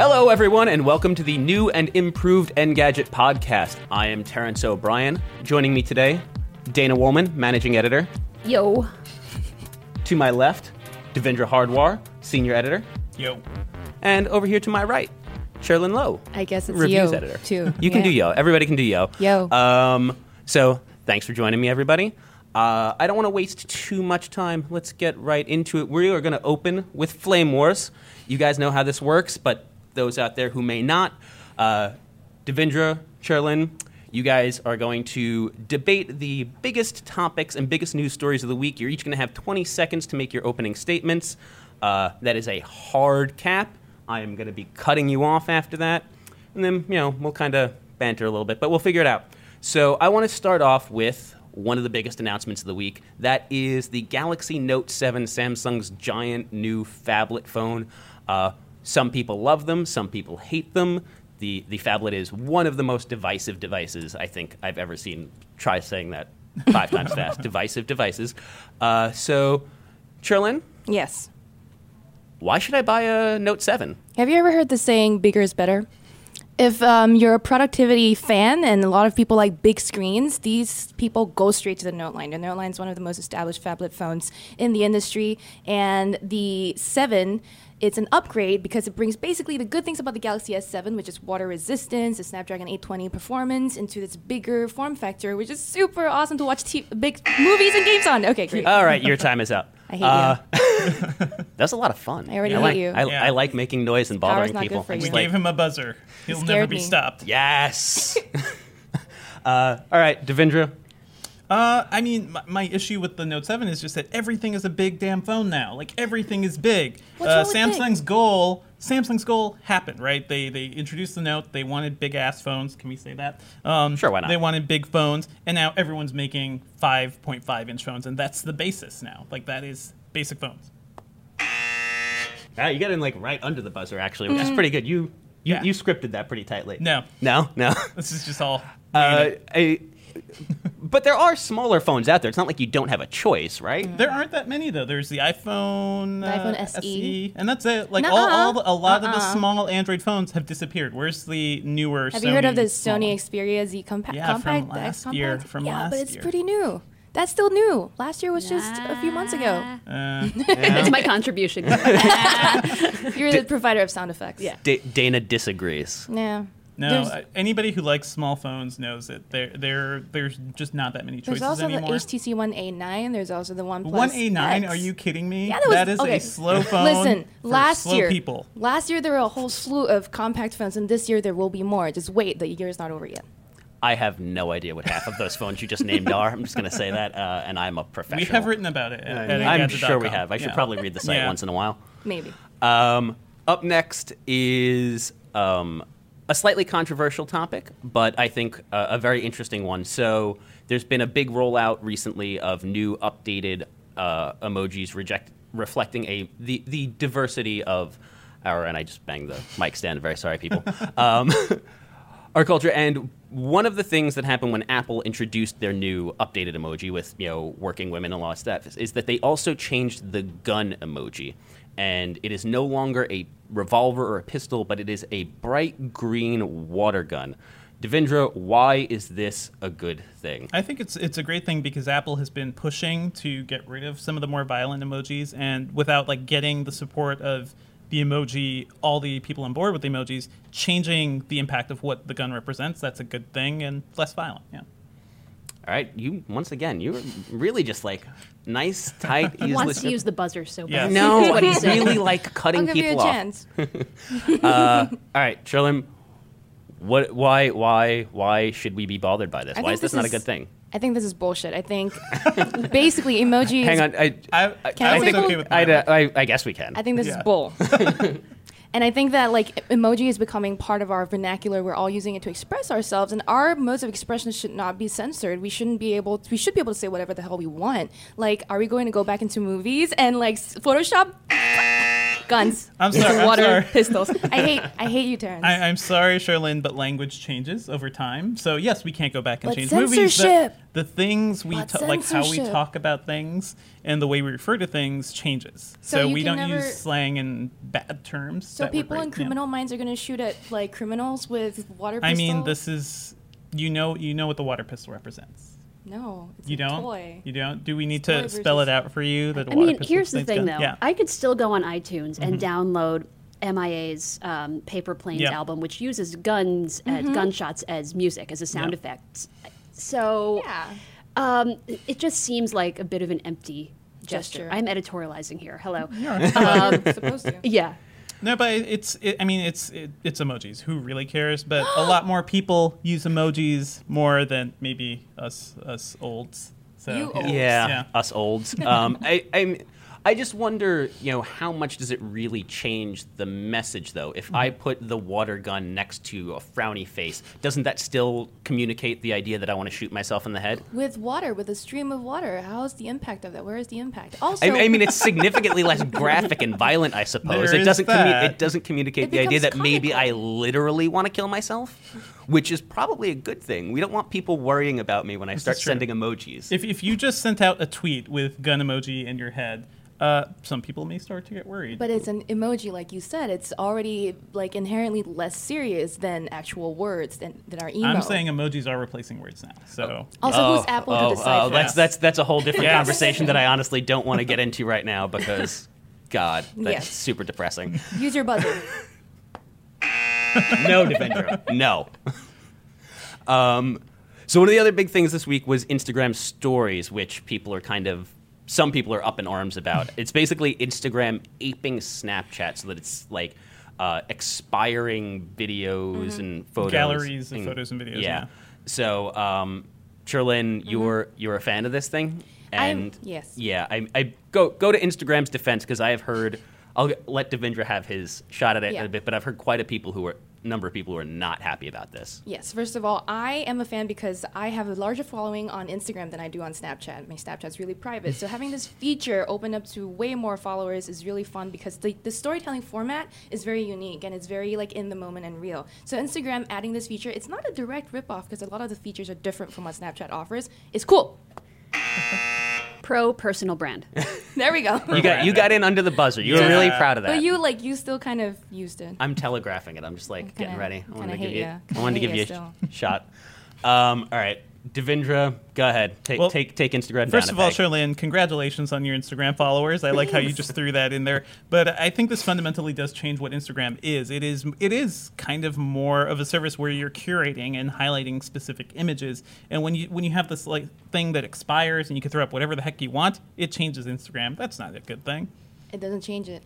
Hello, everyone, and welcome to the new and improved Engadget podcast. I am Terrence O'Brien. Joining me today, Dana Wollman, managing editor. Yo. To my left, Devindra Hardawar, senior editor. Yo. And over here to my right, Cherlynn Low. I guess it's reviews yo editor. too. You can Yeah. do yo. Everybody can do yo. Yo. Um, so thanks for joining me, everybody. Uh, I don't want to waste too much time. Let's get right into it. We are going to open with Flame Wars. You guys know how this works, but those out there who may not, uh, Devindra, Cherlynn, you guys are going to debate the biggest topics and biggest news stories of the week. You're each going to have 20 seconds to make your opening statements. Uh, that is a hard cap. I am going to be cutting you off after that. And then, you know, we'll kind of banter a little bit, but we'll figure it out. So I want to start off with one of the biggest announcements of the week. That is the Galaxy Note 7, Samsung's giant new phablet phone. Uh, some people love them, some people hate them. The, the phablet is one of the most divisive devices I think I've ever seen. Try saying that five times fast. Divisive devices. Uh, so, Cherlynn, Yes. why should I buy a Note 7? Have you ever heard the saying "bigger is better"? If um, you're a productivity fan and a lot of people like big screens, these people go straight to the Note line. The Note line is one of the most established phablet phones in the industry, and the seven. It's an upgrade because it brings basically the good things about the Galaxy S7, which is water resistance, the Snapdragon 820 performance, into this bigger form factor, which is super awesome to watch t- big movies and games on. Okay, great. All right, your time is up. I hate you. That's a lot of fun. I already I hate like, you. I, Yeah. I like making noise and bothering people. for I you. We like- gave him a buzzer. He'll never be me. stopped. yes. uh, all right, Devindra. Uh, I mean, my, my issue with the Note 7 is just that everything is a big damn phone now. Like everything is big. What's uh, wrong with Samsung's goal, Samsung's goal happened, right? They they introduced the Note. They wanted big ass phones. Can we say that? Um, Sure, why not? They wanted big phones, and now everyone's making 5.5 inch phones, and that's the basis now. Like that is basic phones. Ah, you got in like right under the buzzer, actually, which is pretty good. You you, Yeah. you scripted that pretty tightly. No, No, no. this is just all. Uh, I, but there are smaller phones out there. It's not like you don't have a choice, right? There aren't that many though. There's the iPhone, The iPhone uh, SE. and that's it. Like all, Nuh-uh. all the, a lot of the Uh-uh. small Android phones have disappeared. Where's the newer? Have you heard of the small Sony one? Xperia Z compa- Yeah, from compact? the X last compact? year, from yeah, but it's year. pretty new. That's still new. Last year was just a few months ago. Uh, That's my contribution. You're the provider of sound effects. Yeah. Da- Dana disagrees. Yeah. No, There's, uh, anybody who likes small phones knows that there, there, there's just not that many choices anymore. there's also anymore. the HTC One A9. There's also the OnePlus One A nine? Are you kidding me? Yeah, that was is okay. a slow phone. Listen, for last slow year, people. last year there were a whole slew of compact phones, and this year there will be more. Just wait, the year is not over yet. I have no idea what half of those phones you just named are. I'm just going to say that, uh, and I'm a professional. We have written about it. At, at I'm Engadget.com. sure we have. I should Yeah. probably read the site Yeah. once in a while. Maybe. Um, up next is um, a slightly controversial topic, but I think uh, a very interesting one. So there's been a big rollout recently of new updated uh, emojis reject, reflecting a the, the diversity of our and I just banged the mic stand. Very sorry, people. um, our culture and one of the things that happened when apple introduced their new updated emoji with you know working women and all that stuff is that they also changed the gun emoji and it is no longer a revolver or a pistol but it is a bright green water gun devindra why is this a good thing I think it's it's a great thing because Apple has been pushing to get rid of some of the more violent emojis, and without like getting the support of the emoji, all the people on board with the emojis, changing the impact of what the gun represents. That's a good thing and less violent. Yeah. All right, you once again, you're really just like nice, tight. He wants to use the buzzer so Yeah. bad. No, That's he's he's really like cutting I'll give you people a off. chance. Uh, all right, Cherlynn, what? Why? Why? Why should we be bothered by this? I why is this, this not a good thing? I think this is bullshit. I think basically emojis. Hang on, I, I, Can I I say was okay with I. I, I guess we can. I think this Yeah. is bull. and I think that like emoji is becoming part of our vernacular. We're all using it to express ourselves, and our modes of expression should not be censored. We shouldn't be able. we should be able to say whatever the hell we want. Like, are we going to go back into movies and like Photoshop guns, I'm sorry, I'm water sorry. pistols? I hate. I hate you, Terrence. I, I'm sorry, Cherlynn, but language changes over time. So yes, we can't go back and But change movies. The, the things we But ta- like, how we talk about things and the way we refer to things changes. So So, we don't never- use slang and bad terms. so people great, in yeah. criminal minds are going to shoot at like criminals with water pistols? I mean, this is you know you know what the water pistol represents. No, it's You a don't. toy. You don't. Do we need toy to spell it out for you that a I water pistol I mean, pistol here's the thing, gun? though. Yeah. I could still go on iTunes and download MIA's um, Paper Planes Yeah. album, which uses guns, as, gunshots as music, as a sound Yeah. effect. So Yeah. Um, it just seems like a bit of an empty gesture. Gesture. I'm editorializing here. Hello. Um, supposed to. Yeah. No, but it's. It, I mean, it's it, it's emojis. Who really cares? But a lot more people use emojis more than maybe us us olds. So You yeah. olds. Yeah, Yeah. us olds. Um, I, I'm, I just wonder, you know, how much does it really change the message, though? If I Mm-hmm. put the water gun next to a frowny face, doesn't that still communicate the idea that I want to shoot myself in the head? With water, with a stream of water, how's the impact of that? Where is the impact? Also, I, I mean, it's significantly less graphic and violent, I suppose. There it is doesn't. commu- it doesn't communicate It the idea that becomes maybe I literally want to kill myself, which is probably a good thing. We don't want people worrying about me when I start sending emojis. If if you just sent out a tweet with gun emoji in your head, uh, some people may start to get worried. but it's an emoji, like you said. It's already like inherently less serious than actual words than, than our emo. I'm saying emojis are replacing words now. So Also, who's Apple oh, to decide? oh, that's that's that's a whole different Yes. conversation that I honestly don't want to get into right now because, God, that's Yes. super depressing. Use your buzzer. no, Devindra, no. Um, so one of the other big things this week was Instagram Stories, which people are kind of some people are up in arms about. It's basically Instagram aping Snapchat so that it's like uh, expiring videos and photos, Galleries of photos and videos, yeah. So, um, Cherlynn, you're you're a fan of this thing, I'm- and yes. yeah, I, I go go to Instagram's defense because I have heard. I'll let Devindra have his shot at it Yeah. a bit, but I've heard quite a people who are number of people who are not happy about this. Yes, first of all, I am a fan because I have a larger following on Instagram than I do on Snapchat. My Snapchat's really private. So having this feature open up to way more followers is really fun because the, the storytelling format is very unique and it's very like in the moment and real. So Instagram adding this feature, it's not a direct ripoff because a lot of the features are different from what Snapchat offers. It's cool. Pro personal brand. There we go. You got you got in under the buzzer. You were really proud of that. But you like you still kind of used it. I'm telegraphing it. I'm just like kinda- getting ready. I wanted to kinda give hate you. ya. I wanted to Hate give you ya a sh- shot. Um, all right, Devindra, go ahead. Take Well, take take Instagram. First down of all, peg. Cherlynn, congratulations on your Instagram followers. I like how you just threw that in there. But I think this fundamentally does change what Instagram is. It is it is kind of more of a service where you're curating and highlighting specific images. And when you when you have this like thing that expires and you can throw up whatever the heck you want, it changes Instagram. That's not a good thing. It doesn't change it.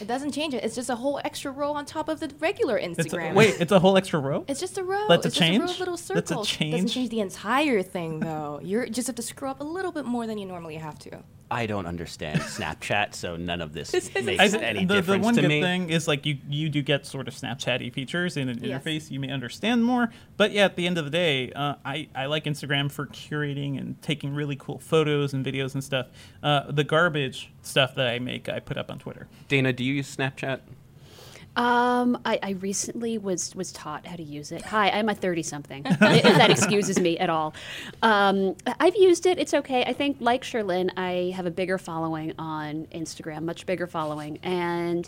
It doesn't change it. It's just a whole extra row on top of the regular It's a, Instagram. wait, it's a whole extra row. It's just a row. That's a it's just a change? of little That's a change? Doesn't change the entire thing though. You're you just have to scroll up a little bit more than you normally have to. I don't understand Snapchat, so none of this This makes I think any the, the one to good me. thing is like you you do get sort of Snapchatty features in an Yes. interface. You may understand more, but yeah, at the end of the day, uh, I I like Instagram for curating and taking really cool photos and videos and stuff. Uh, the garbage stuff that I make, I put up on Twitter. Dana, do you use Snapchat? Um, I, I recently was was taught how to use it. Hi, I'm a thirty something. if that excuses me at all. Um, I've used it. It's okay. I think, like Cherlynn, I have a bigger following on Instagram, much bigger following, and.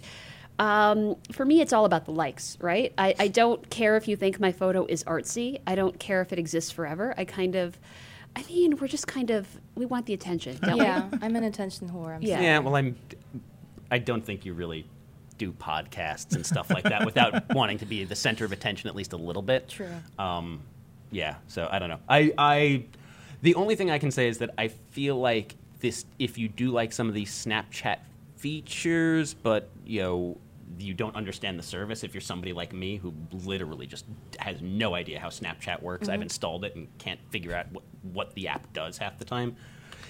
Um, for me, it's all about the likes, right? I, I don't care if you think my photo is artsy. I don't care if it exists forever. I kind of, I mean, we're just kind of, we want the attention, don't we? Yeah, I'm an attention whore. I'm Yeah. sorry. Yeah, well, I'm. I don't think you really do podcasts and stuff like that without wanting to be the center of attention at least a little bit. True. Um, yeah. So I don't know. I, I, the only thing I can say is that I feel like this. If you do like some of these Snapchat features, but you know you don't understand the service if you're somebody like me who literally just has no idea how Snapchat works. I've installed it and can't figure out what, what the app does half the time.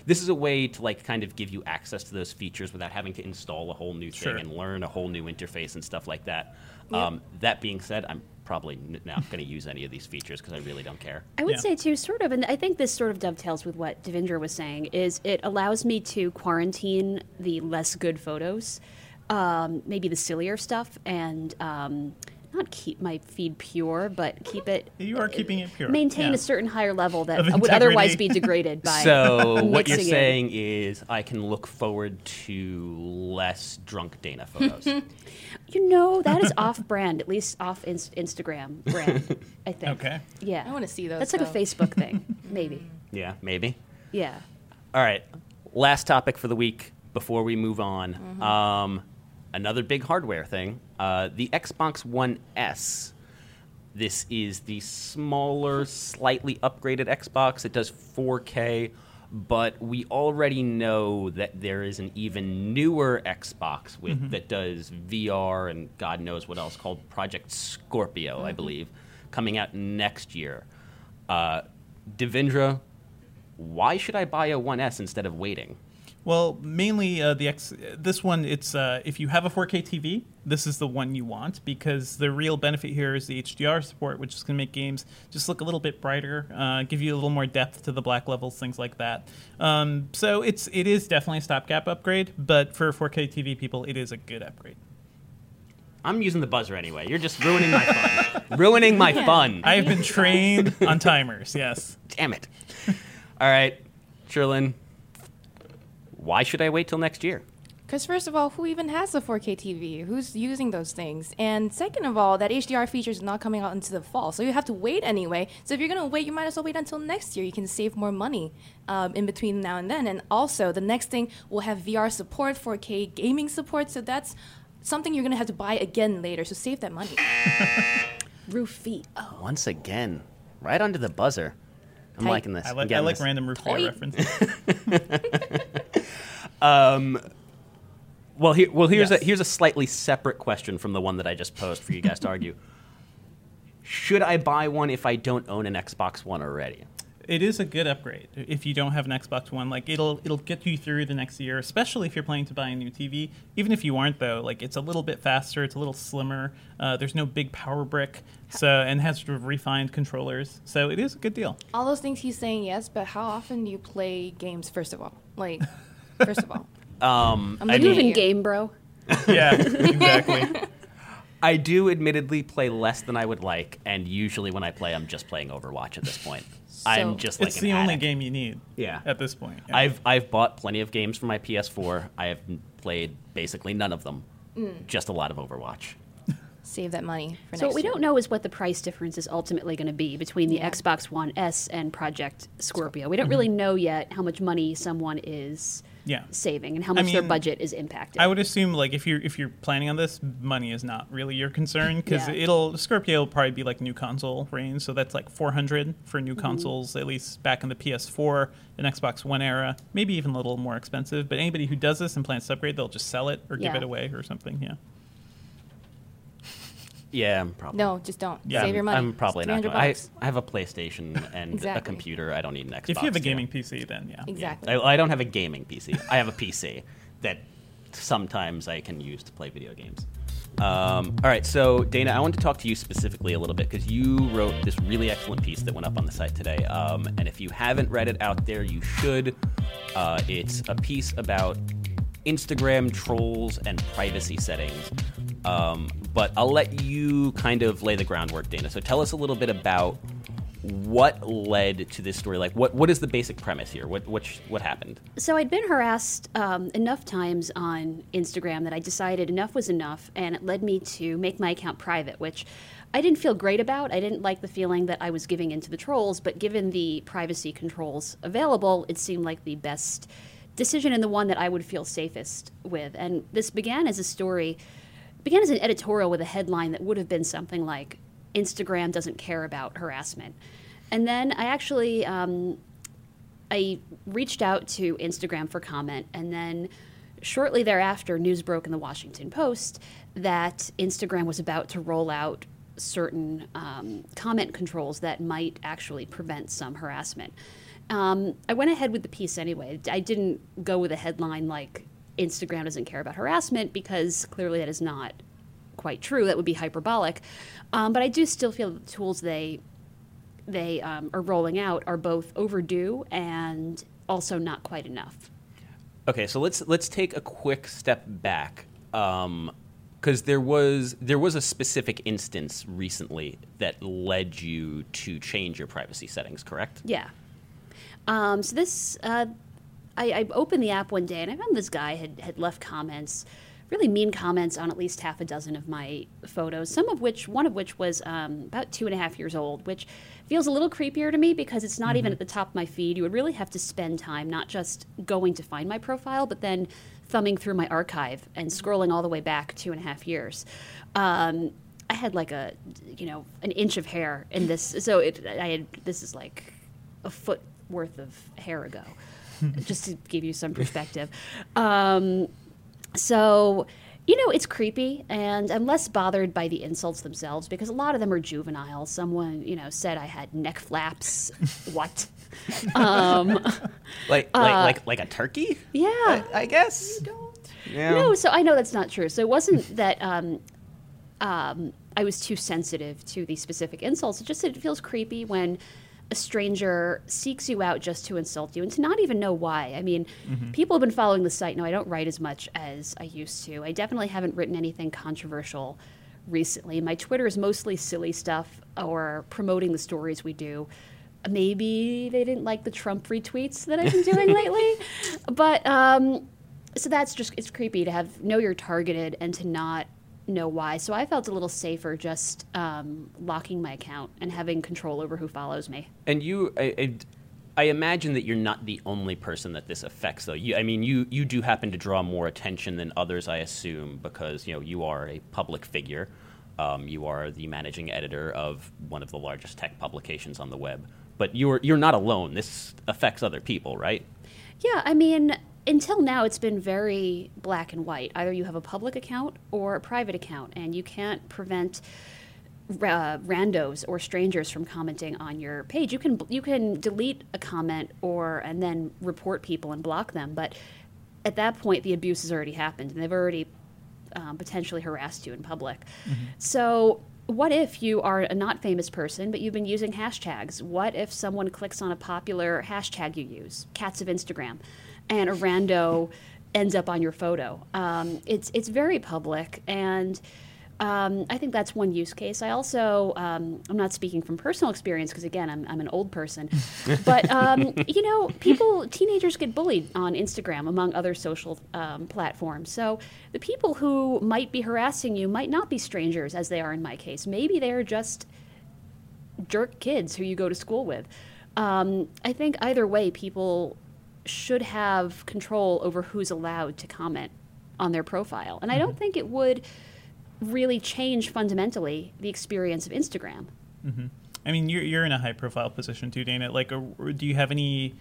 This is a way to like kind of give you access to those features without having to install a whole new thing Sure. and learn a whole new interface and stuff like that. Yep. Um, that being said, I'm probably not going to use any of these features because I really don't care. I would Yeah. say too, sort of, and I think this sort of dovetails with what Devindra was saying. Is it allows me to quarantine the less good photos, um, maybe the sillier stuff, and um, not keep my feed pure, but keep it. You are keeping it pure. Maintain yeah. a certain higher level that would otherwise be degraded by. So what you're mixing it. saying is I can look forward to less drunk Dana photos. You know, that is off-brand, at least off Inst- Instagram brand. I think. Okay. Yeah. I wanna see those, That's like a. Facebook thing, maybe. yeah, maybe. Yeah. All right. Last topic for the week before we move on. Mm-hmm. Um, another big hardware thing. Uh, the Xbox One S. This is the smaller, slightly upgraded Xbox. It does 4K, but we already know that there is an even newer Xbox with Mm-hmm. that does VR and God knows what else called Project Scorpio, Mm-hmm. I believe, coming out next year. Uh, Devindra, why should I buy a 1S instead of waiting? Well, mainly uh, the X. This one, it's uh, if you have a 4K TV, this is the one you want because the real benefit here is the HDR support, which is going to make games just look a little bit brighter, uh, give you a little more depth to the black levels, things like that. Um, so it's it is definitely a stopgap upgrade, but for 4K TV people, it is a good upgrade. I'm using the buzzer anyway. You're just ruining my fun. ruining my fun. I have been trained on timers. Yes. Damn it. All right, Cherlynn, why should I wait till next year? Because first of all, who even has a 4K TV? Who's using those things? And second of all, that HDR feature is not coming out into the fall, so you have to wait anyway. So if you're gonna wait, you might as well wait until next year. You can save more money um, in between now and then. And also, the next thing will have VR support, 4K gaming support. So that's something you're gonna have to buy again later. So save that money. Roof feet. Oh. Once again, right under the buzzer. I'm Tight. liking this. I like I like this. random roof Oi. references. Well, here, well, here's Yes. a here's a slightly separate question from the one that I just posed for you guys to argue. Should I buy one if I don't own an Xbox One already? It is a good upgrade if you don't have an Xbox One. Like it'll it'll get you through the next year, especially if you're planning to buy a new TV. Even if you aren't though, like it's a little bit faster, it's a little slimmer. Uh, there's no big power brick, so and has sort of refined controllers. So it is a good deal. all those things he's saying yes, but how often do you play games? First of all, like, first of all, Um, I'm I looking mean, Moving game, bro. Yeah, exactly. I do admittedly play less than I would like, and usually when I play, I'm just playing Overwatch at this point. I'm just like it's an the only game you need. Yeah. At this point, Yeah. I've I've bought plenty of games for my PS4. I have played basically none of them. Just a lot of Overwatch. save that money for So next what we year. don't know is what the price difference is ultimately going to be between the Yeah. Xbox One S and Project Scorpio. We don't really know yet how much money someone is yeah. saving and how much their mean, budget is impacted. I would assume like if you're if you're planning on this, money is not really your concern because Yeah. it'll Scorpio will probably be like new console range, so that's like 400 for new Mm-hmm. consoles at least back in the PS4 and Xbox One era, maybe even a little more expensive. But anybody who does this and plans to upgrade, they'll just sell it or give it away or something. Yeah, Yeah, I'm probably. No, just don't. Yeah, Save I'm, your money. I'm probably not. Going. I. I have a PlayStation and a computer. I don't need an Xbox. if you have a too. gaming PC, then yeah. Exactly. I, I don't have a gaming PC. I have a PC that sometimes I can use to play video games. Um, all right, so Dana, I want to talk to you specifically a little bit because you wrote this really excellent piece that went up on the site today. Um, and if you haven't read it out there, you should. Uh, it's a piece about Instagram trolls and privacy settings. Um, but I'll let you kind of lay the groundwork, Dana. So tell us a little bit about what led to this story. Like, what what is the basic premise here? What what what happened? So I'd been harassed um, enough times on Instagram that I decided enough was enough, and it led me to make my account private, which I didn't feel great about. I didn't like the feeling that I was giving into the trolls, but given the privacy controls available, it seemed like the best decision and the one that I would feel safest with. And this began as a story began as an editorial with a headline that would have been something like Instagram doesn't care about harassment. And then I actually um, I reached out to Instagram for comment, and then shortly thereafter, news broke in the Washington Post that Instagram was about to roll out certain um, comment controls that might actually prevent some harassment. Um, I went ahead with the piece anyway. I didn't go with a headline like Instagram doesn't care about harassment because clearly that is not quite true. That would be hyperbolic. Um, but I do still feel that the tools they they um, are rolling out are both overdue and also not quite enough. Okay, so let's let's take a quick step back, because um, there was there was a specific instance recently that led you to change your privacy settings, correct? Yeah. Um, so this, uh, I, I opened the app one day and I found this guy had had left comments really mean comments on at least half a dozen of my photos, some of which, one of which was um, about two and a half years old, which feels a little creepier to me because it's not mm-hmm. even at the top of my feed. You would really have to spend time not just going to find my profile, but then thumbing through my archive and scrolling all the way back two and a half years. Um, I had like a, you know, an inch of hair in this. So it, I had, this is like a foot worth of hair ago, just to give you some perspective. Um, so, you know, it's creepy, and I'm less bothered by the insults themselves because a lot of them are juvenile. Someone, you know, said I had neck flaps. what? Um, like, like, uh, like, like a turkey? Yeah, I, I guess. Yeah. No, so I know that's not true. So it wasn't that um, um, I was too sensitive to these specific insults. It just it feels creepy when a stranger seeks you out just to insult you and to not even know why. I mean, mm-hmm. people have been following the site. No, I don't write as much as I used to. I definitely haven't written anything controversial recently. My Twitter is mostly silly stuff or promoting the stories we do. Maybe they didn't like the Trump retweets that I've been doing lately. But um, so that's just, it's creepy to have know you're targeted and to not know why. So I felt a little safer just um, locking my account and having control over who follows me. And you, I, I, I, imagine that you're not the only person that this affects, though. You, I mean, you you do happen to draw more attention than others, I assume, because you know you are a public figure. Um, you are the managing editor of one of the largest tech publications on the web. But you're you're not alone. This affects other people, right? Yeah, I mean, until now, it's been very black and white. Either you have a public account or a private account, and you can't prevent uh, randos or strangers from commenting on your page. You can you can delete a comment or and then report people and block them, but at that point, the abuse has already happened, and they've already um, potentially harassed you in public. Mm-hmm. So what if you are a not famous person, but you've been using hashtags? What if someone clicks on a popular hashtag you use, cats of Instagram? And a rando ends up on your photo. Um, it's it's very public, and um, I think that's one use case. I also um, I'm not speaking from personal experience because again I'm I'm an old person, but um, you know people teenagers get bullied on Instagram among other social um, platforms. So the people who might be harassing you might not be strangers as they are in my case. Maybe they're just jerk kids who you go to school with. Um, I think either way, people should have control over who's allowed to comment on their profile. And I don't mm-hmm. think it would really change fundamentally the experience of Instagram. Mm-hmm. I mean, you're, you're in a high profile position too, Dana. Like, uh, do you have any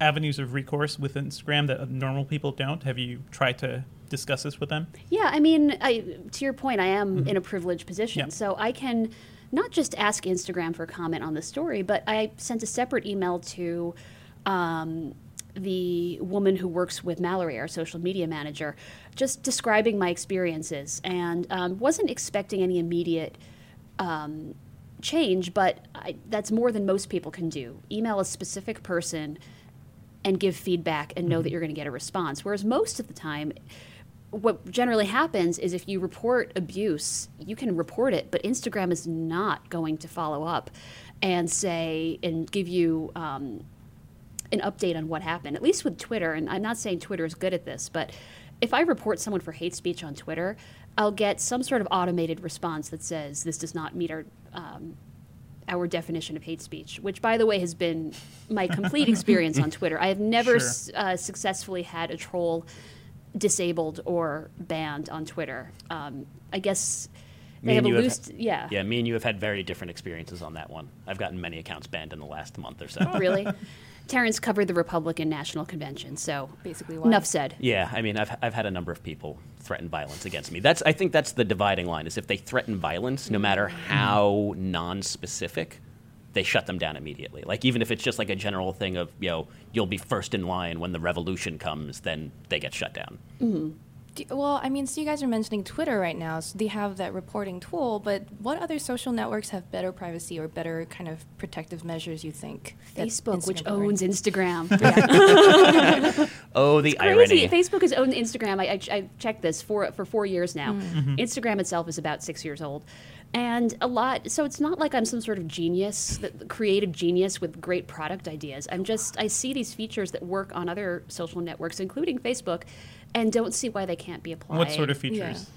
avenues of recourse with Instagram that normal people don't? Have you tried to discuss this with them? Yeah, I mean, I, to your point, I am mm-hmm. in a privileged position. Yeah. So I can not just ask Instagram for a comment on the story, but I sent a separate email to um, the woman who works with Mallory, our social media manager, just describing my experiences and um, wasn't expecting any immediate um, change, but I, that's more than most people can do. Email a specific person and give feedback and know mm-hmm. that you're going to get a response. Whereas most of the time, what generally happens is if you report abuse, you can report it, but Instagram is not going to follow up and say and give you um, an update on what happened, at least with Twitter. And I'm not saying Twitter is good at this, but if I report someone for hate speech on Twitter, I'll get some sort of automated response that says this does not meet our um, our definition of hate speech, which, by the way, has been my complete experience on Twitter. I have never sure. uh, successfully had a troll disabled or banned on Twitter. Um, I guess they have and a you loose, yeah. Yeah, me and you have had very different experiences on that one. I've gotten many accounts banned in the last month or so. Really? Terrence covered the Republican National Convention, so Basically why. enough said. Yeah, I mean, I've, I've had a number of people threaten violence against me. That's I think that's the dividing line is if they threaten violence, no matter how non-specific, they shut them down immediately. Like even if it's just like a general thing of you know you'll be first in line when the revolution comes, then they get shut down. Mm-hmm. Do, well, I mean, so you guys are mentioning Twitter right now, so they have that reporting tool, but what other social networks have better privacy or better kind of protective measures, you think? Facebook, which Instagram doesn't? owns Instagram. Oh, the Crazy. irony! Facebook has owned Instagram. I, I, I checked this for for four years now. Mm-hmm. Instagram itself is about six years old, and a lot. So it's not like I'm some sort of genius, creative genius with great product ideas. I'm just I see these features that work on other social networks, including Facebook, and don't see why they can't be applied. What sort of features?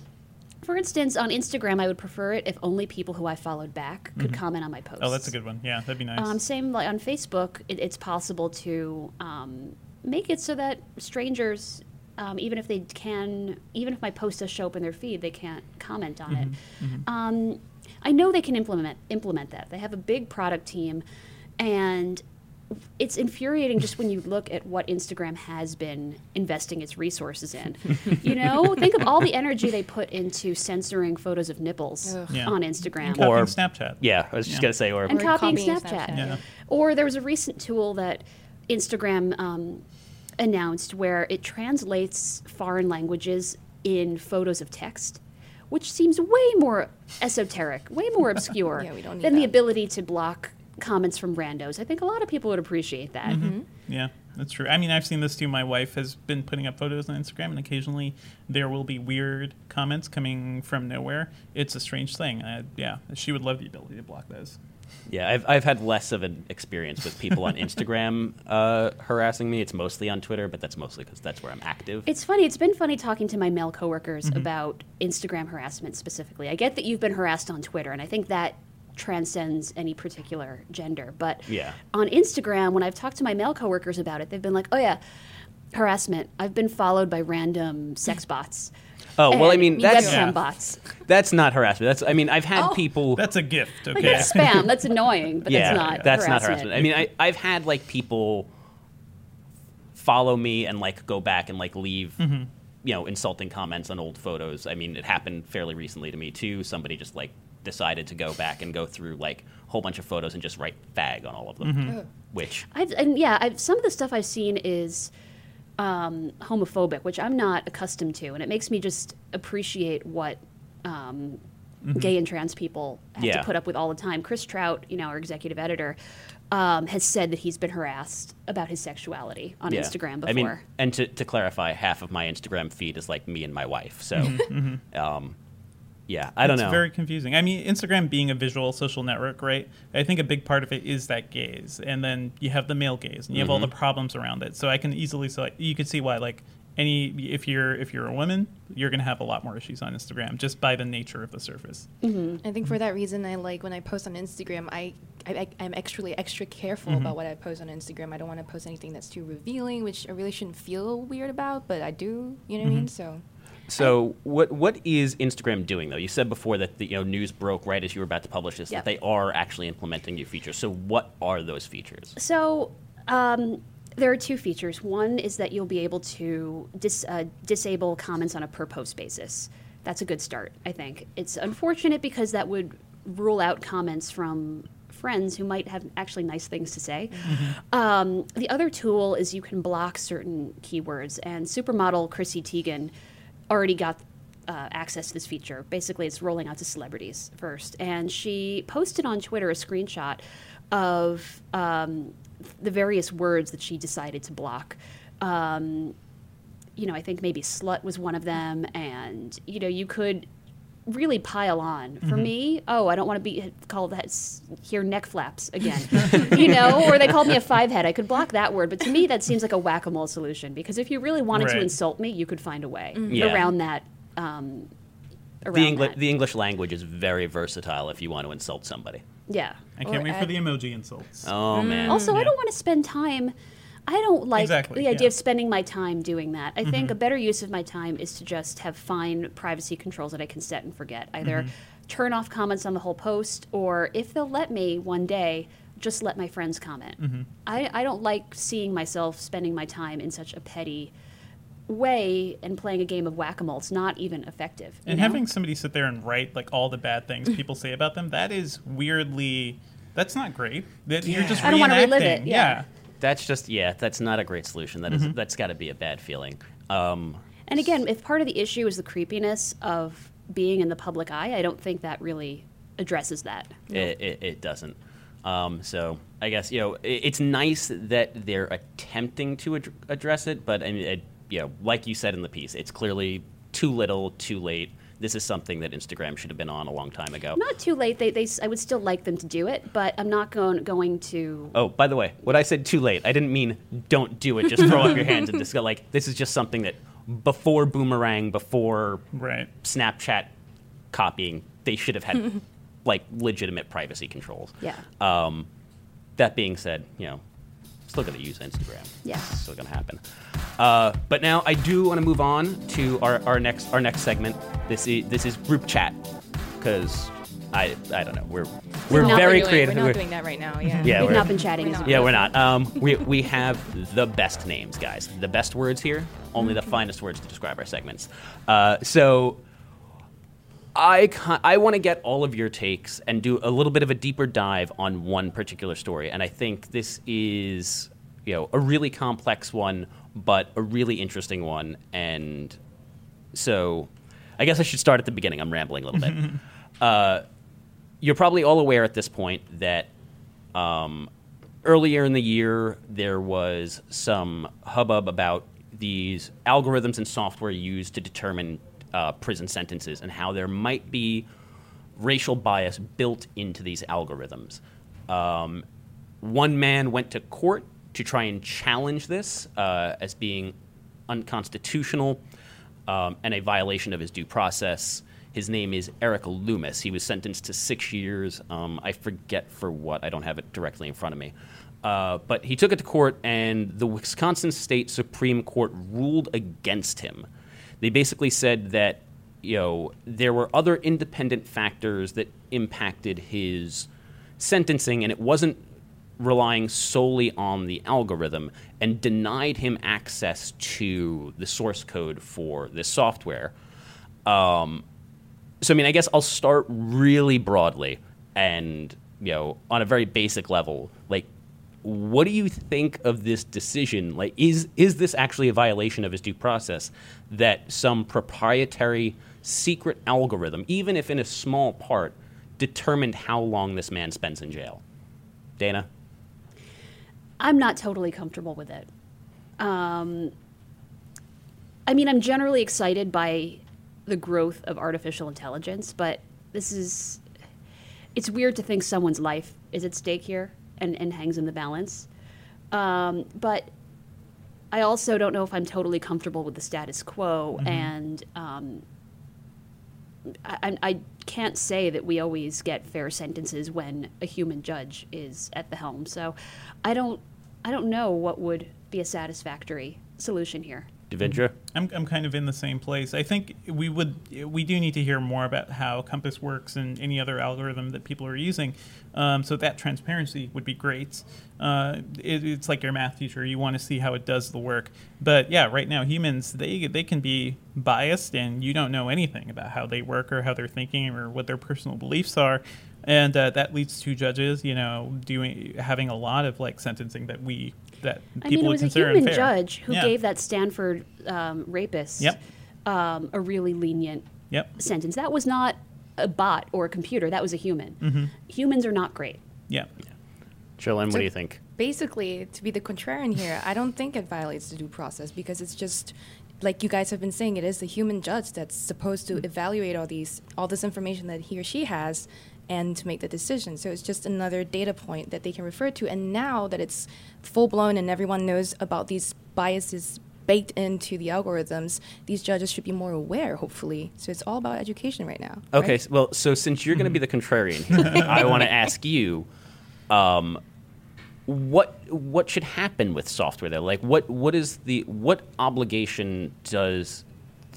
For instance, on Instagram, I would prefer it if only people who I followed back could comment on my posts. Oh, that's a good one. Yeah, that'd be nice. Um, same like on Facebook, it, it's possible to um, make it so that strangers, um, even if they can, even if my post does show up in their feed, they can't comment on it. Um, I know they can implement implement that. They have a big product team, and it's infuriating just when you look at what Instagram has been investing its resources in. you know, think of all the energy they put into censoring photos of nipples Yeah. on Instagram. Copying Or- Snapchat. yeah, I was just Yeah. gonna say, or and Or copying, copying Snapchat. Snapchat. Yeah. Or there was a recent tool that Instagram um, announced where it translates foreign languages in photos of text, which seems way more esoteric, way more obscure Yeah, we don't than the ability to block comments from randos. I think a lot of people would appreciate that. Mm-hmm. Yeah, that's true. I mean, I've seen this too. My wife has been putting up photos on Instagram, and occasionally there will be weird comments coming from nowhere. It's a strange thing. Uh, yeah, she would love the ability to block those. Yeah, I've, I've had less of an experience with people on Instagram uh, harassing me. It's mostly on Twitter, but that's mostly because that's where I'm active. It's funny. It's been funny talking to my male coworkers about Instagram harassment specifically. I get that you've been harassed on Twitter, and I think that transcends any particular gender. But Yeah. on Instagram, when I've talked to my male coworkers about it, they've been like, "Oh yeah, harassment. I've been followed by random sex bots." oh well, I mean that's Yeah. bots. that's not harassment. That's I mean I've had Oh. people. That's a gift. Okay. That's spam. That's annoying, but yeah, that's not that's not harassment. harassment. I mean, I, I've had like people follow me and like go back and like leave, Mm-hmm. you know, insulting comments on old photos. I mean, it happened fairly recently to me too. Somebody just like decided to go back and go through like a whole bunch of photos and just write fag on all of them, Mm-hmm. which I've, and yeah, I've, some of the stuff I've seen is um, homophobic, which I'm not accustomed to, and it makes me just appreciate what um, gay and trans people have Yeah. to put up with all the time. Chris Trout, you know, our executive editor, um, has said that he's been harassed about his sexuality on yeah. Instagram before. I mean, and to, to clarify, half of my Instagram feed is like me and my wife. So, um, yeah, I don't it's know. It's very confusing. I mean, Instagram being a visual social network, right? I think a big part of it is that gaze, and then you have the male gaze, and you have all the Mm-hmm. problems around it. So I can easily so you could see why, like any if you're if you're a woman, you're going to have a lot more issues on Instagram just by the nature of the surface. Mm-hmm. I think for mm-hmm. that reason, I like when I post on Instagram, I, I I'm extra extra careful mm-hmm. about what I post on Instagram. I don't want to post anything that's too revealing, which I really shouldn't feel weird about, but I do. You know what I mean? So So what what is Instagram doing though? You said before that the you know news broke right as you were about to publish this Yep. that they are actually implementing new features. So what are those features? So um, there are two features. One is that you'll be able to dis, uh, disable comments on a per post basis. That's a good start, I think. It's unfortunate because that would rule out comments from friends who might have actually nice things to say. Um, the other tool is you can block certain keywords, and supermodel Chrissy Teigen already got uh, access to this feature. Basically, it's rolling out to celebrities first. And she posted on Twitter a screenshot of um, the various words that she decided to block. Um, you know, I think maybe slut was one of them. And, you know, you could really pile on. For me, oh, I don't want to be called that, s- hear neck flaps again. you know, or they called me a five head. I could block that word. But to me, that seems like a whack a mole solution because if you really wanted to insult me, you could find a way Yeah. around that. Um, around The English that. the English language is very versatile if you want to insult somebody. yeah. I can't Or wait for the emoji insults. Oh man. Also, I don't want to spend time I don't like Exactly, the idea yeah. of spending my time doing that. I think mm-hmm. a better use of my time is to just have fine privacy controls that I can set and forget. Either mm-hmm. turn off comments on the whole post, or if they'll let me one day, just let my friends comment. Mm-hmm. I, I don't like seeing myself spending my time in such a petty way and playing a game of whack-a-mole. It's not even effective. And know? having somebody sit there and write like all the bad things people say about them, that is weirdly that's not great. That you're just I don't wanna relive reenacting. it, yeah. That's just yeah. That's not a great solution. That is- that's got to be a bad feeling. Um, And again, if part of the issue is the creepiness of being in the public eye, I don't think that really addresses that. It, it, it doesn't. Um, so I guess you know it, it's nice that they're attempting to ad- address it, but I mean, it, you know, like you said in the piece, it's clearly too little, too late. This is something that Instagram should have been on a long time ago. Not too late. They, they, s- I would still like them to do it, but I'm not going going to. Oh, by the way, what I said too late, I didn't mean don't do it. Just throw up your hands and just go like this is just something that before Boomerang, before Right. Snapchat copying, they should have had like legitimate privacy controls. Yeah. Um, that being said, you know, still going to use Instagram. Yeah. It's still going to happen. Uh, but now I do want to move on to our, our next our next segment. This is this is group chat because I I don't know we're we're not very doing, creative. We're not We're- doing that right now. Yeah. Yeah, We've we're- not been chatting. we're as not. well. yeah, we're not. Um, we, we have the best names, guys. The best words here, only the finest words to describe our segments. Uh, so I, I want to get all of your takes and do a little bit of a deeper dive on one particular story. And I think this is you know, a really complex one, but a really interesting one. And so I guess I should start at the beginning. I'm rambling a little bit. Uh, you're probably all aware at this point that um, earlier in the year there was some hubbub about these algorithms and software used to determine uh, prison sentences and how there might be racial bias built into these algorithms. Um, one man went to court to try and challenge this uh, as being unconstitutional um, and a violation of his due process. His name is Eric Loomis. He was sentenced to six years. Um, I forget for what. I don't have it directly in front of me. Uh, but he took it to court, and the Wisconsin State Supreme Court ruled against him. They basically said that you know there were other independent factors that impacted his sentencing, and it wasn't relying solely on the algorithm, and denied him access to the source code for this software. Um, so, I mean, I guess I'll start really broadly and, you know, on a very basic level. Like, what do you think of this decision? Like, is, is this actually a violation of his due process that some proprietary secret algorithm, even if in a small part, determined how long this man spends in jail? Dana? I'm not totally comfortable with it. Um, I mean, I'm generally excited by the growth of artificial intelligence, but this is. It's weird to think someone's life is at stake here and, and hangs in the balance. Um, but I also don't know if I'm totally comfortable with the status quo, and um, I, I- I can't say that we always get fair sentences when a human judge is at the helm. So I don't, I don't know what would be a satisfactory solution here. Devindra? I'm, I'm kind of in the same place. I think we would we do need to hear more about how COMPAS works and any other algorithm that people are using. Um, so that transparency would be great. Uh, it, it's like your math teacher; you want to see how it does the work. But yeah, right now humans they they can be biased, and you don't know anything about how they work or how they're thinking or what their personal beliefs are. And uh, that leads to judges, you know, doing having a lot of like sentencing that we that I people mean, it would was a consider human unfair. judge who Yeah. gave that Stanford um, rapist Yep. um, a really lenient Yep. sentence. That was not a bot or a computer. That was a human. Mm-hmm. Humans are not great. Yeah. Cherlynn, what So- do you think? Basically, to be the contrarian here, I don't think it violates the due process because it's just like you guys have been saying, it is the human judge that's supposed to evaluate all these all this information that he or she has and to make the decision. So it's just another data point that they can refer to. And now that it's full blown and everyone knows about these biases baked into the algorithms, these judges should be more aware, hopefully. So it's all about education right now. Okay, right? well, so since you're going to be the contrarian I want to ask you, um, what what should happen with software there? Like, what what is the what obligation does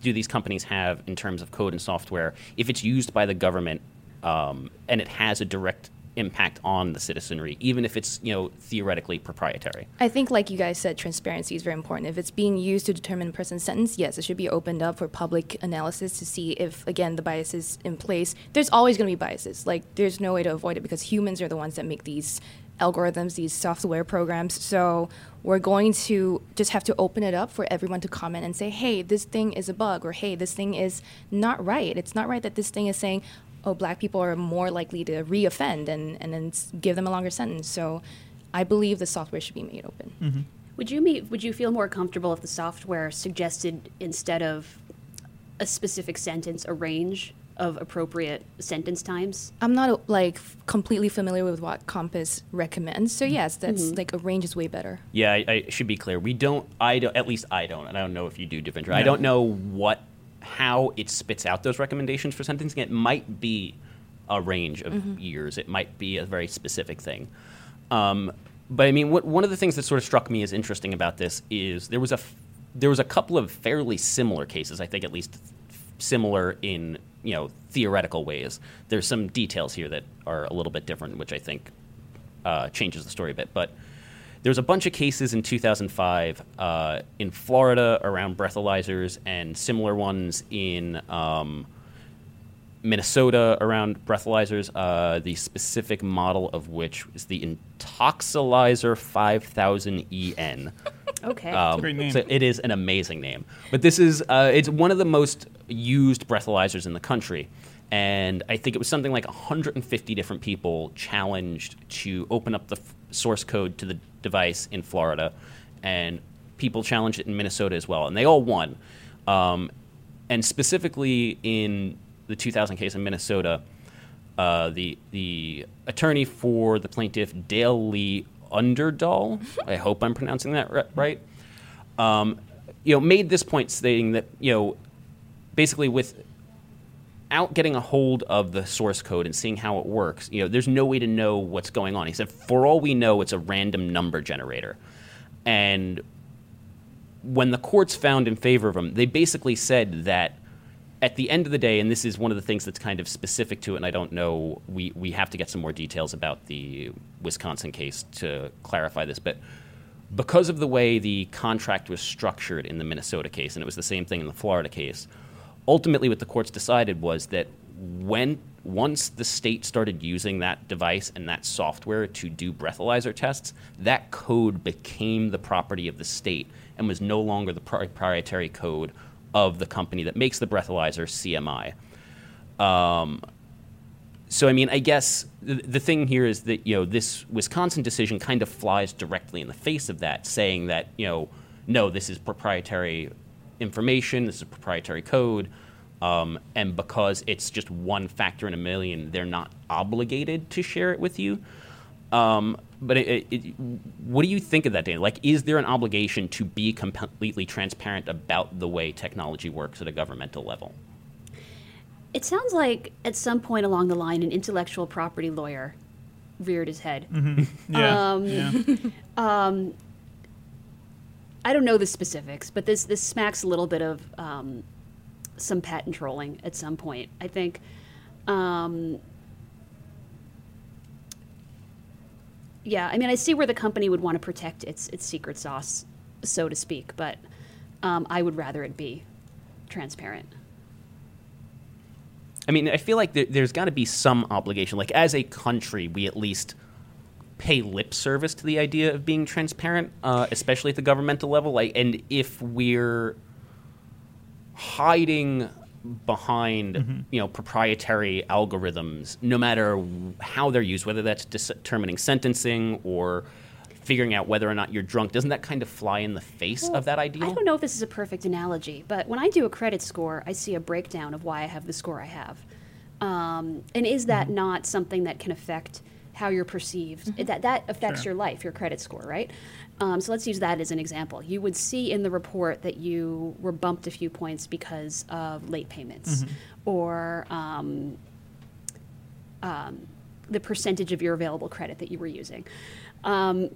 do these companies have in terms of code and software if it's used by the government um, and it has a direct impact on the citizenry, even if it's you know theoretically proprietary? I think, like you guys said, transparency is very important. If it's being used to determine a person's sentence, yes, it should be opened up for public analysis to see if, again, the bias is in place. There's always going to be biases. Like, there's no way to avoid it because humans are the ones that make these algorithms, these software programs. So we're going to just have to open it up for everyone to comment and say, hey, this thing is a bug, or hey, this thing is not right. It's not right that this thing is saying, oh, black people are more likely to reoffend and, and then give them a longer sentence. So I believe the software should be made open. Mm-hmm. Would you meet, would you feel more comfortable if the software suggested instead of a specific sentence a range of appropriate sentence times? I'm not like completely familiar with what COMPAS recommends. So yes, that's like a range is way better. Yeah, I, I should be clear. We don't. I don't. At least I don't. And I don't know if you do, Devindra. I don't know what how it spits out those recommendations for sentencing. It might be a range of years. It might be a very specific thing. Um, but I mean, what, one of the things that sort of struck me as interesting about this is there was a f- there was a couple of fairly similar cases. I think at least similar in you know theoretical ways. There's some details here that are a little bit different, which I think uh, changes the story a bit. But there was a bunch of cases in 2005 uh, in Florida around breathalyzers, and similar ones in um, Minnesota around breathalyzers. Uh, the specific model of which is the Intoxilyzer 5000EN. Okay. Um, Great name. so it is an amazing name. But this is uh, it's one of the most used breathalyzers in the country. And I think it was something like 150 different people challenged to open up the f- source code to the device in Florida, and people challenged it in Minnesota as well, and they all won. Um, and specifically in the 2000 case in Minnesota, uh, the the attorney for the plaintiff, Dale Lee Underdahl, I hope I'm pronouncing that ri- right, um, you know, made this point stating that you know, basically without getting a hold of the source code and seeing how it works, you know, there's no way to know what's going on. He said, for all we know, it's a random number generator, and when the courts found in favor of him, they basically said that at the end of the day, and this is one of the things that's kind of specific to it, and I don't know, we, we have to get some more details about the Wisconsin case to clarify this, but because of the way the contract was structured in the Minnesota case, and it was the same thing in the Florida case, ultimately what the courts decided was that when once the state started using that device and that software to do breathalyzer tests, that code became the property of the state and was no longer the proprietary code of the company that makes the breathalyzer, CMI. Um, so I mean, I guess the, the thing here is that you know this Wisconsin decision kind of flies directly in the face of that, saying that you know no, this is proprietary information, this is proprietary code, um, and because it's just one factor in a million, they're not obligated to share it with you. Um, but it, it, it, what do you think of that, Dana? Like, is there an obligation to be completely transparent about the way technology works at a governmental level? It sounds like at some point along the line, an intellectual property lawyer reared his head. Yeah. Um, yeah. I don't know the specifics, but this this smacks a little bit of um, some patent trolling at some point. I think. Um, yeah, I mean, I see where the company would want to protect its its secret sauce, so to speak, but um, I would rather it be transparent. I mean, I feel like there, there's got to be some obligation. Like, as a country, we at least pay lip service to the idea of being transparent, uh, especially at the governmental level. Like, and if we're hiding behind, you know, proprietary algorithms, no matter how they're used, whether that's determining sentencing or figuring out whether or not you're drunk, doesn't that kind of fly in the face of that idea? I don't know if this is a perfect analogy, but when I do a credit score, I see a breakdown of why I have the score I have. Um, and is that not something that can affect how you're perceived? That that affects Sure. your life, your credit score, right? Um, so let's use that as an example. You would see in the report that you were bumped a few points because of late payments, or um, um, the percentage of your available credit that you were using. Um,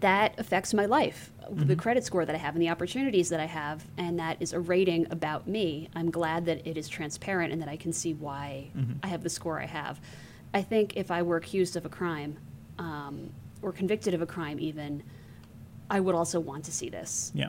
that affects my life, the credit score that I have and the opportunities that I have, and that is a rating about me. I'm glad that it is transparent and that I can see why I have the score I have. I think if I were accused of a crime um, or convicted of a crime, even, I would also want to see this. Yeah.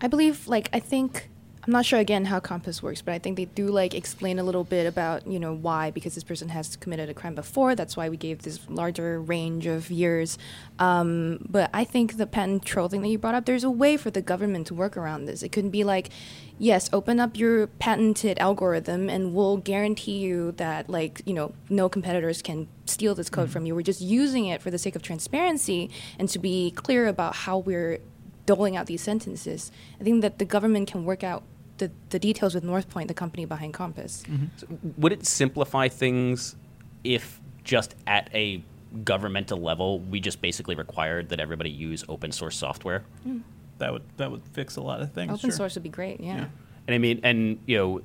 I believe, like, I think I'm not sure again how COMPAS works, but I think they do like explain a little bit about you know why because this person has committed a crime before. That's why we gave this larger range of years. Um, but I think the patent troll thing that you brought up, there's a way for the government to work around this. It couldn't be like, yes, open up your patented algorithm, and we'll guarantee you that like you know no competitors can steal this code from you. We're just using it for the sake of transparency and to be clear about how we're doling out these sentences. I think that the government can work out the, the details with Northpointe, the company behind COMPAS. Mm-hmm. Would it simplify things if just at a governmental level we just basically required that everybody use open source software? Mm. That would that would fix a lot of things. Open sure. source would be great, yeah. Yeah. And I mean, and you know,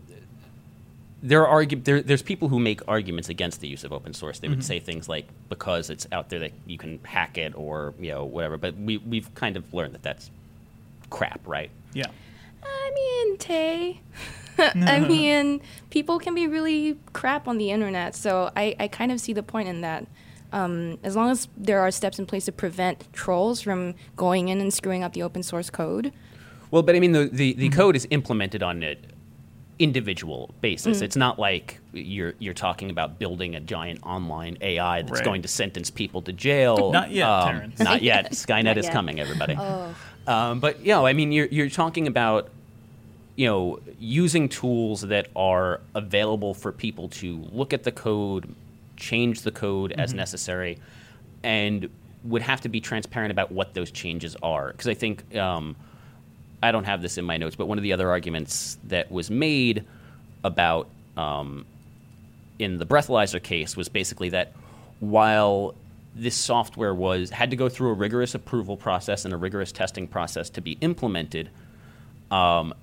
there are argu- there, there's people who make arguments against the use of open source. They would mm-hmm. say things like because it's out there that you can hack it or you know whatever. But we we've kind of learned that that's crap, right? Yeah. I mean, Tay. I mean, people can be really crap on the internet, so I, I kind of see the point in that. Um, as long as there are steps in place to prevent trolls from going in and screwing up the open source code, Well, but I mean, the the, the code is implemented on an individual basis. It's not like you're you're talking about building a giant online AI that's Right. going to sentence people to jail. Not yet, Um, Terrence. Not yet. Skynet Not is coming, everybody. Um, but you know, I mean, you're you're talking about you know using tools that are available for people to look at the code, change the code as necessary, and would have to be transparent about what those changes are. Because I think um, I don't have this in my notes, but one of the other arguments that was made about um, in the breathalyzer case was basically that while this software was had to go through a rigorous approval process and a rigorous testing process to be implemented, um,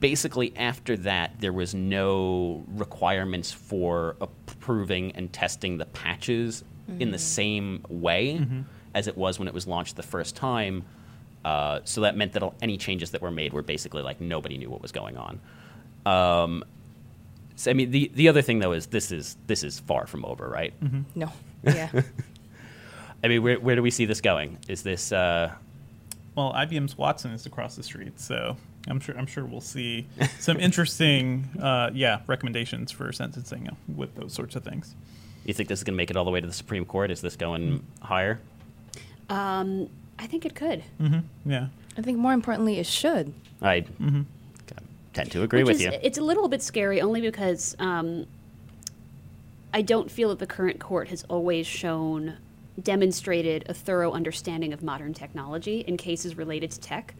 basically after that there was no requirements for approving and testing the patches in the same way as it was when it was launched the first time. Uh, so that meant that any changes that were made were basically like nobody knew what was going on. Um, so, I mean, the the other thing though is this is this is far from over, right? no. Yeah. I mean, where where do we see this going? Is this uh, Well, IBM's Watson is across the street, so I'm sure I'm sure we'll see some interesting, uh, yeah, recommendations for sentencing with those sorts of things. you think this is going to make it all the way to the Supreme Court? Is this going higher? Um, I think it could. Yeah. I think more importantly, it should. I tend to agree Which with is, you. It's a little bit scary only because um, I don't feel that the current court has always shown, demonstrated a thorough understanding of modern technology in cases related to tech.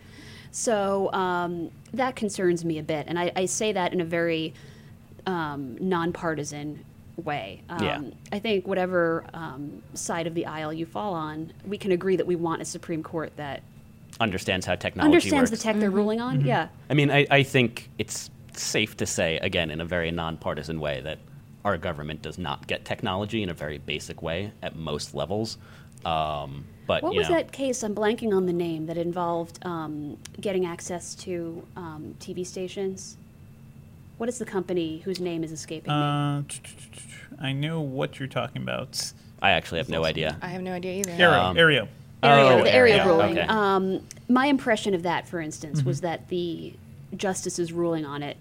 So um, that concerns me a bit. And I, I say that in a very um, nonpartisan way. Um, Yeah. I think whatever um, side of the aisle you fall on, we can agree that we want a Supreme Court that Understands how technology understands works. the tech they're ruling on. Yeah. I mean, I, I think it's safe to say, again, in a very nonpartisan way, that our government does not get technology in a very basic way at most levels. Um, but What you was know, that case? I'm blanking on the name that involved um, getting access to um, TV stations. What is the company whose name is escaping me? Uh, I know what you're talking about. I actually have no idea. I have no idea either. Aereo. Um, Aereo. Area, oh, the area area, ruling. okay. Um, my impression of that, for instance, Mm-hmm. was that the justice's ruling on it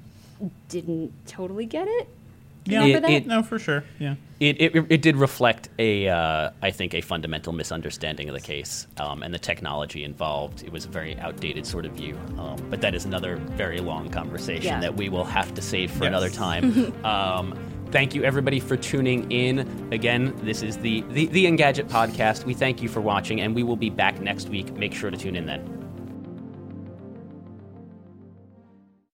didn't totally get it. Do you Yeah. remember It- that? it- No, for sure. Yeah. It, it, it did reflect a, uh, I think, a fundamental misunderstanding of the case um, and the technology involved. It was a very outdated sort of view. Um, but that is another very long conversation Yeah. that we will have to save for Yes. another time. um, thank you, everybody, for tuning in. Again, this is the, the, the Engadget podcast. We thank you for watching, and we will be back next week. Make sure to tune in then.